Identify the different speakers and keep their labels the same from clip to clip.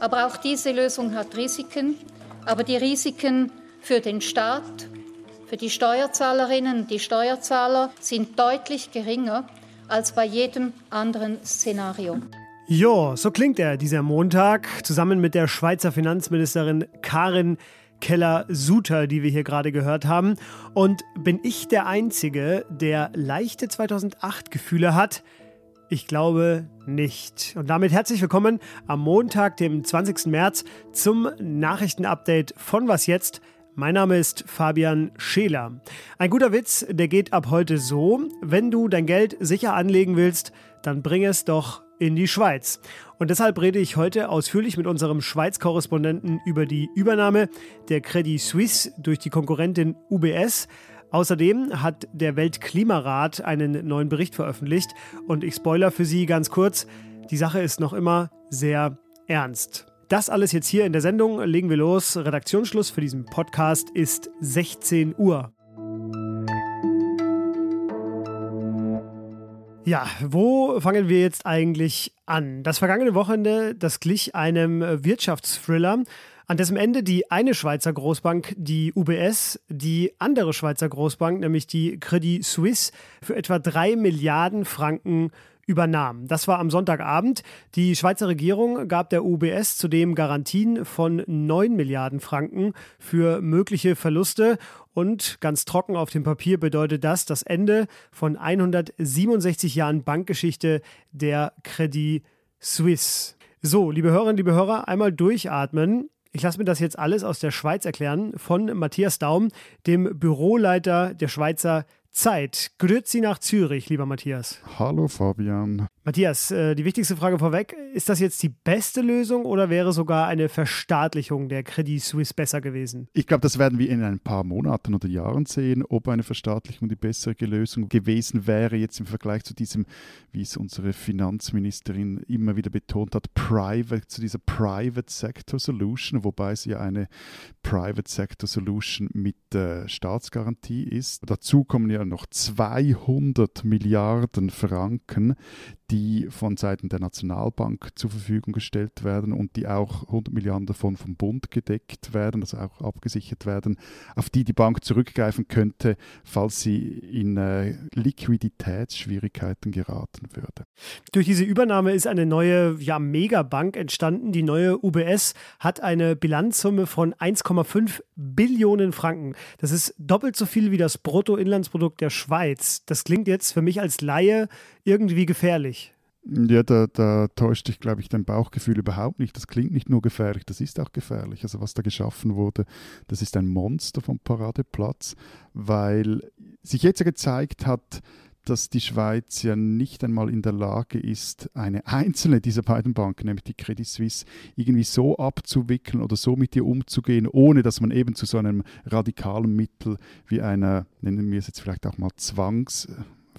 Speaker 1: Aber auch diese Lösung hat Risiken. Aber die Risiken für den Staat, für die Steuerzahlerinnen und die Steuerzahler sind deutlich geringer als bei jedem anderen Szenario.
Speaker 2: Jo, so klingt er, dieser Montag, zusammen mit der Schweizer Finanzministerin Karin Keller-Suter, die wir hier gerade gehört haben. Und bin ich der Einzige, der leichte 2008-Gefühle hat? Ich glaube nicht. Und damit herzlich willkommen am Montag, dem 20. März, zum Nachrichtenupdate von Was jetzt? Mein Name ist Fabian Scheler. Ein guter Witz, der geht ab heute so, wenn du dein Geld sicher anlegen willst, dann bring es doch in die Schweiz. Und deshalb rede ich heute ausführlich mit unserem Schweiz-Korrespondenten über die Übernahme der Credit Suisse durch die Konkurrentin UBS. Außerdem hat der Weltklimarat einen neuen Bericht veröffentlicht und ich spoiler für Sie ganz kurz, die Sache ist noch immer sehr ernst. Das alles jetzt hier in der Sendung. Legen wir los. Redaktionsschluss für diesen Podcast ist 16 Uhr. Ja, wo fangen wir jetzt eigentlich an? Das vergangene Wochenende, das glich einem Wirtschaftsthriller, an dessen Ende die eine Schweizer Großbank, die UBS, die andere Schweizer Großbank, nämlich die Credit Suisse, für etwa drei Milliarden Franken übernahm. Das war am Sonntagabend. Die Schweizer Regierung gab der UBS zudem Garantien von 9 Milliarden Franken für mögliche Verluste. Und ganz trocken auf dem Papier bedeutet das das Ende von 167 Jahren Bankgeschichte der Credit Suisse. So, liebe Hörerinnen, liebe Hörer, einmal durchatmen. Ich lasse mir das jetzt alles aus der Schweiz erklären von Matthias Daum, dem Büroleiter der Schweizer Zeit. Grüezi nach Zürich, lieber Matthias.
Speaker 3: Hallo Fabian.
Speaker 2: Matthias, äh, die wichtigste Frage vorweg. Ist das jetzt die beste Lösung oder wäre sogar eine Verstaatlichung der Credit Suisse besser gewesen?
Speaker 3: Ich glaube, das werden wir in ein paar Monaten oder Jahren sehen, ob eine Verstaatlichung die bessere Lösung gewesen wäre, jetzt im Vergleich zu diesem, wie es unsere Finanzministerin immer wieder betont hat, Private, zu dieser Private Sector Solution, wobei es ja eine Private Sector Solution mit äh, Staatsgarantie ist. Dazu kommen ja noch 200 Milliarden Franken, die von Seiten der Nationalbank zur Verfügung gestellt werden und die auch 100 Milliarden davon vom Bund gedeckt werden, also auch abgesichert werden, auf die die Bank zurückgreifen könnte, falls sie in äh, Liquiditätsschwierigkeiten geraten würde.
Speaker 2: Durch diese Übernahme ist eine neue ja, Megabank entstanden. Die neue UBS hat eine Bilanzsumme von 1,5 Billionen Franken. Das ist doppelt so viel wie das Bruttoinlandsprodukt der Schweiz. Das klingt jetzt für mich als Laie irgendwie gefährlich.
Speaker 3: Ja, da, da täuscht dich, glaube ich, dein Bauchgefühl überhaupt nicht. Das klingt nicht nur gefährlich, das ist auch gefährlich. Also was da geschaffen wurde, das ist ein Monster vom Paradeplatz, weil sich jetzt ja gezeigt hat, dass die Schweiz ja nicht einmal in der Lage ist, eine einzelne dieser beiden Banken, nämlich die Credit Suisse, irgendwie so abzuwickeln oder so mit ihr umzugehen, ohne dass man eben zu so einem radikalen Mittel wie einer, nennen wir es jetzt vielleicht auch mal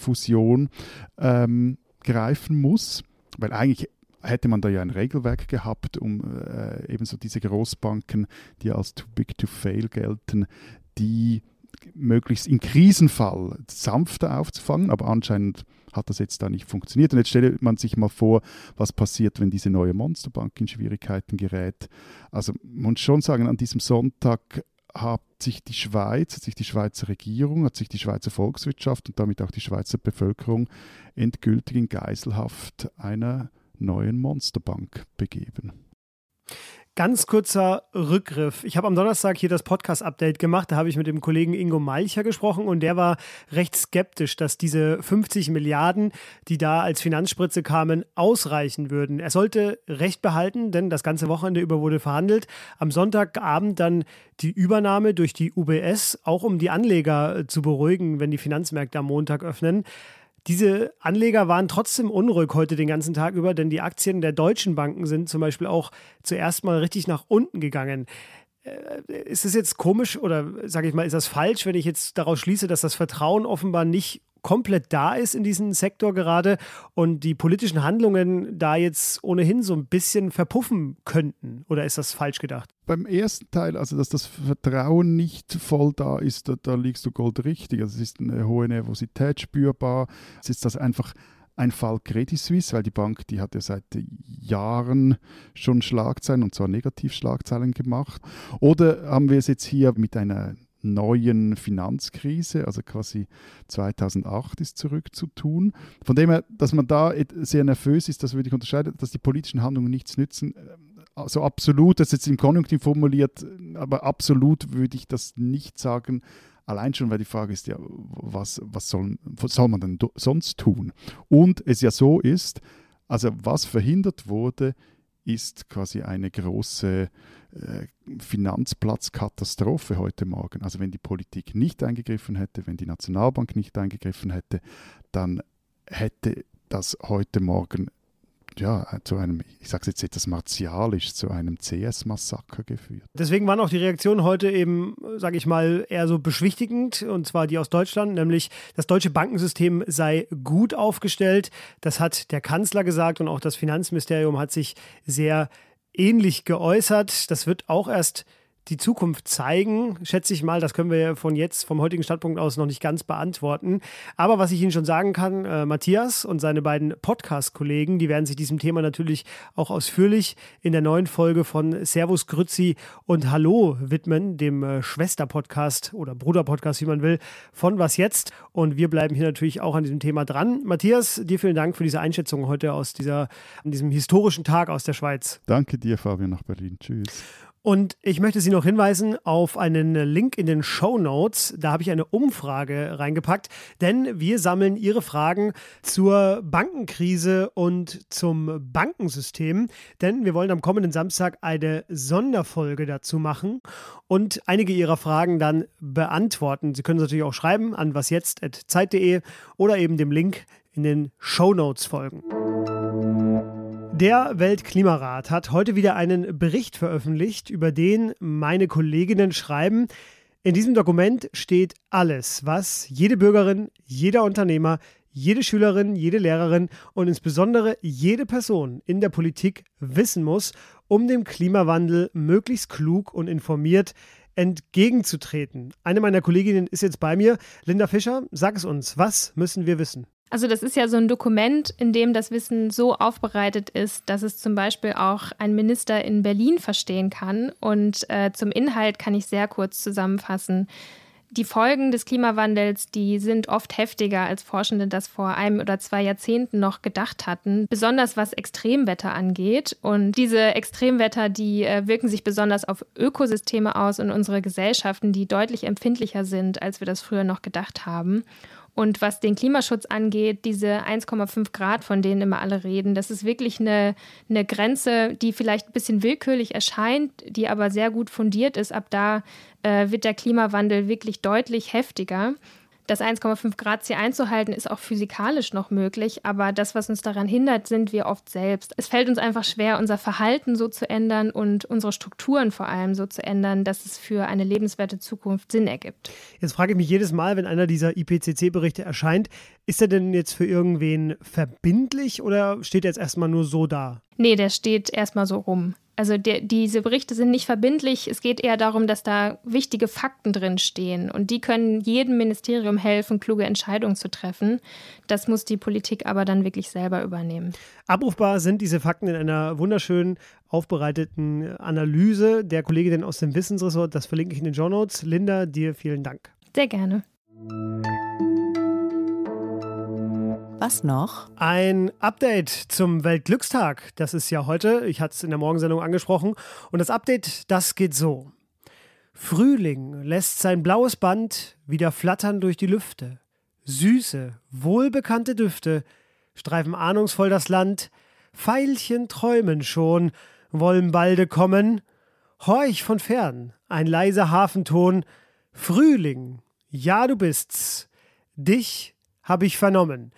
Speaker 3: Zwangsfusion, ähm, greifen muss, weil eigentlich hätte man da ja ein Regelwerk gehabt, um äh, ebenso diese Großbanken, die als too big to fail gelten, die möglichst im Krisenfall sanfter aufzufangen, aber anscheinend hat das jetzt da nicht funktioniert. Und jetzt stellt man sich mal vor, was passiert, wenn diese neue Monsterbank in Schwierigkeiten gerät. Also man muss schon sagen, an diesem Sonntag hat sich die Schweiz, hat sich die Schweizer Regierung, hat sich die Schweizer Volkswirtschaft und damit auch die Schweizer Bevölkerung endgültig in Geiselhaft einer neuen Monsterbank begeben.
Speaker 2: Ganz kurzer Rückgriff. Ich habe am Donnerstag hier das Podcast-Update gemacht. Da habe ich mit dem Kollegen Ingo Malcher gesprochen und der war recht skeptisch, dass diese 50 Milliarden, die da als Finanzspritze kamen, ausreichen würden. Er sollte Recht behalten, denn das ganze Wochenende über wurde verhandelt. Am Sonntagabend dann die Übernahme durch die UBS, auch um die Anleger zu beruhigen, wenn die Finanzmärkte am Montag öffnen. Diese Anleger waren trotzdem unruhig heute den ganzen Tag über, denn die Aktien der deutschen Banken sind zum Beispiel auch zuerst mal richtig nach unten gegangen. Äh, ist es jetzt komisch oder sage ich mal, ist das falsch, wenn ich jetzt daraus schließe, dass das Vertrauen offenbar nicht komplett da ist in diesem Sektor gerade und die politischen Handlungen da jetzt ohnehin so ein bisschen verpuffen könnten? Oder ist das falsch gedacht?
Speaker 3: Beim ersten Teil, also dass das Vertrauen nicht voll da ist, da, da liegst du goldrichtig. Also es ist eine hohe Nervosität spürbar. Es ist das einfach ein Fall Credit Suisse, weil die Bank, die hat ja seit Jahren schon Schlagzeilen und zwar Negativschlagzeilen gemacht. Oder haben wir es jetzt hier mit einer neuen Finanzkrise, also quasi 2008 ist zurückzutun. Von dem her, dass man da sehr nervös ist, das würde ich unterscheiden, dass die politischen Handlungen nichts nützen. Also absolut, das ist jetzt im Konjunktiv formuliert, aber absolut würde ich das nicht sagen. Allein schon, weil die Frage ist ja, was, was, soll, was soll man denn sonst tun? Und es ja so ist, also was verhindert wurde, ist quasi eine große äh, Finanzplatzkatastrophe heute Morgen. Also wenn die Politik nicht eingegriffen hätte, wenn die Nationalbank nicht eingegriffen hätte, dann hätte das heute Morgen ja, zu einem, ich sage jetzt etwas martialisch, zu einem CS-Massaker geführt.
Speaker 2: Deswegen waren auch die Reaktionen heute eben, sage ich mal, eher so beschwichtigend, und zwar die aus Deutschland, nämlich das deutsche Bankensystem sei gut aufgestellt. Das hat der Kanzler gesagt und auch das Finanzministerium hat sich sehr ähnlich geäußert. Das wird auch erst die Zukunft zeigen, schätze ich mal. Das können wir von jetzt, vom heutigen Standpunkt aus noch nicht ganz beantworten. Aber was ich Ihnen schon sagen kann, äh, Matthias und seine beiden Podcast-Kollegen, die werden sich diesem Thema natürlich auch ausführlich in der neuen Folge von Servus Grützi und Hallo widmen, dem äh, Schwester-Podcast oder Bruder-Podcast, wie man will, von Was Jetzt. Und wir bleiben hier natürlich auch an diesem Thema dran. Matthias, dir vielen Dank für diese Einschätzung heute aus dieser, an diesem historischen Tag aus der Schweiz.
Speaker 3: Danke dir, Fabian, nach Berlin. Tschüss.
Speaker 2: Und ich möchte Sie noch hinweisen auf einen Link in den Show Notes. Da habe ich eine Umfrage reingepackt, denn wir sammeln Ihre Fragen zur Bankenkrise und zum Bankensystem. Denn wir wollen am kommenden Samstag eine Sonderfolge dazu machen und einige Ihrer Fragen dann beantworten. Sie können es natürlich auch schreiben an wasjetzt.zeit.de oder eben dem Link in den Show Notes folgen. Der Weltklimarat hat heute wieder einen Bericht veröffentlicht, über den meine Kolleginnen schreiben. In diesem Dokument steht alles, was jede Bürgerin, jeder Unternehmer, jede Schülerin, jede Lehrerin und insbesondere jede Person in der Politik wissen muss, um dem Klimawandel möglichst klug und informiert entgegenzutreten. Eine meiner Kolleginnen ist jetzt bei mir. Linda Fischer, sag es uns, was müssen wir wissen?
Speaker 4: Also das ist ja so ein Dokument, in dem das Wissen so aufbereitet ist, dass es zum Beispiel auch ein Minister in Berlin verstehen kann. Und äh, zum Inhalt kann ich sehr kurz zusammenfassen. Die Folgen des Klimawandels, die sind oft heftiger, als Forschende das vor einem oder zwei Jahrzehnten noch gedacht hatten, besonders was Extremwetter angeht. Und diese Extremwetter, die äh, wirken sich besonders auf Ökosysteme aus und unsere Gesellschaften, die deutlich empfindlicher sind, als wir das früher noch gedacht haben. Und was den Klimaschutz angeht, diese 1,5 Grad, von denen immer alle reden, das ist wirklich eine, eine Grenze, die vielleicht ein bisschen willkürlich erscheint, die aber sehr gut fundiert ist. Ab da äh, wird der Klimawandel wirklich deutlich heftiger das 1,5 Grad Ziel einzuhalten, ist auch physikalisch noch möglich, aber das, was uns daran hindert, sind wir oft selbst. Es fällt uns einfach schwer, unser Verhalten so zu ändern und unsere Strukturen vor allem so zu ändern, dass es für eine lebenswerte Zukunft Sinn ergibt.
Speaker 2: Jetzt frage ich mich jedes Mal, wenn einer dieser IPCC-Berichte erscheint, ist er denn jetzt für irgendwen verbindlich oder steht er jetzt erstmal nur so da?
Speaker 4: Nee, der steht erstmal so rum. Also der, diese Berichte sind nicht verbindlich. Es geht eher darum, dass da wichtige Fakten drin stehen und die können jedem Ministerium helfen, kluge Entscheidungen zu treffen. Das muss die Politik aber dann wirklich selber übernehmen.
Speaker 2: Abrufbar sind diese Fakten in einer wunderschön aufbereiteten Analyse der Kollegin aus dem Wissensressort. Das verlinke ich in den Show Notes. Linda, dir vielen Dank.
Speaker 4: Sehr gerne.
Speaker 5: Was noch?
Speaker 2: Ein Update zum Weltglückstag. Das ist ja heute. Ich hatte es in der Morgensendung angesprochen. Und das Update, das geht so. Frühling lässt sein blaues Band wieder flattern durch die Lüfte. Süße, wohlbekannte Düfte streifen ahnungsvoll das Land. Veilchen träumen schon, wollen balde kommen. Horch von fern, ein leiser Hafenton. Frühling, ja du bist's. Dich hab ich vernommen.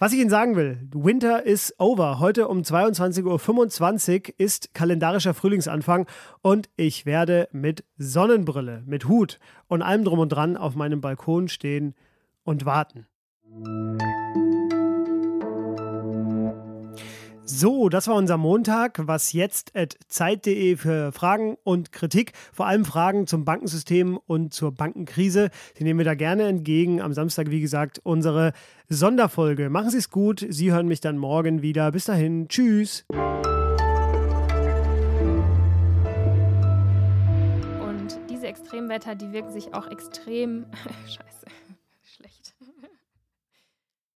Speaker 2: Was ich Ihnen sagen will, Winter is over. Heute um 22.25 Uhr ist kalendarischer Frühlingsanfang und ich werde mit Sonnenbrille, mit Hut und allem drum und dran auf meinem Balkon stehen und warten. So, das war unser Montag. Was jetzt at Zeit.de für Fragen und Kritik, vor allem Fragen zum Bankensystem und zur Bankenkrise. Die nehmen wir da gerne entgegen. Am Samstag, wie gesagt, unsere Sonderfolge. Machen Sie es gut. Sie hören mich dann morgen wieder. Bis dahin. Tschüss.
Speaker 4: Und diese Extremwetter, die wirken sich auch extrem. Scheiße.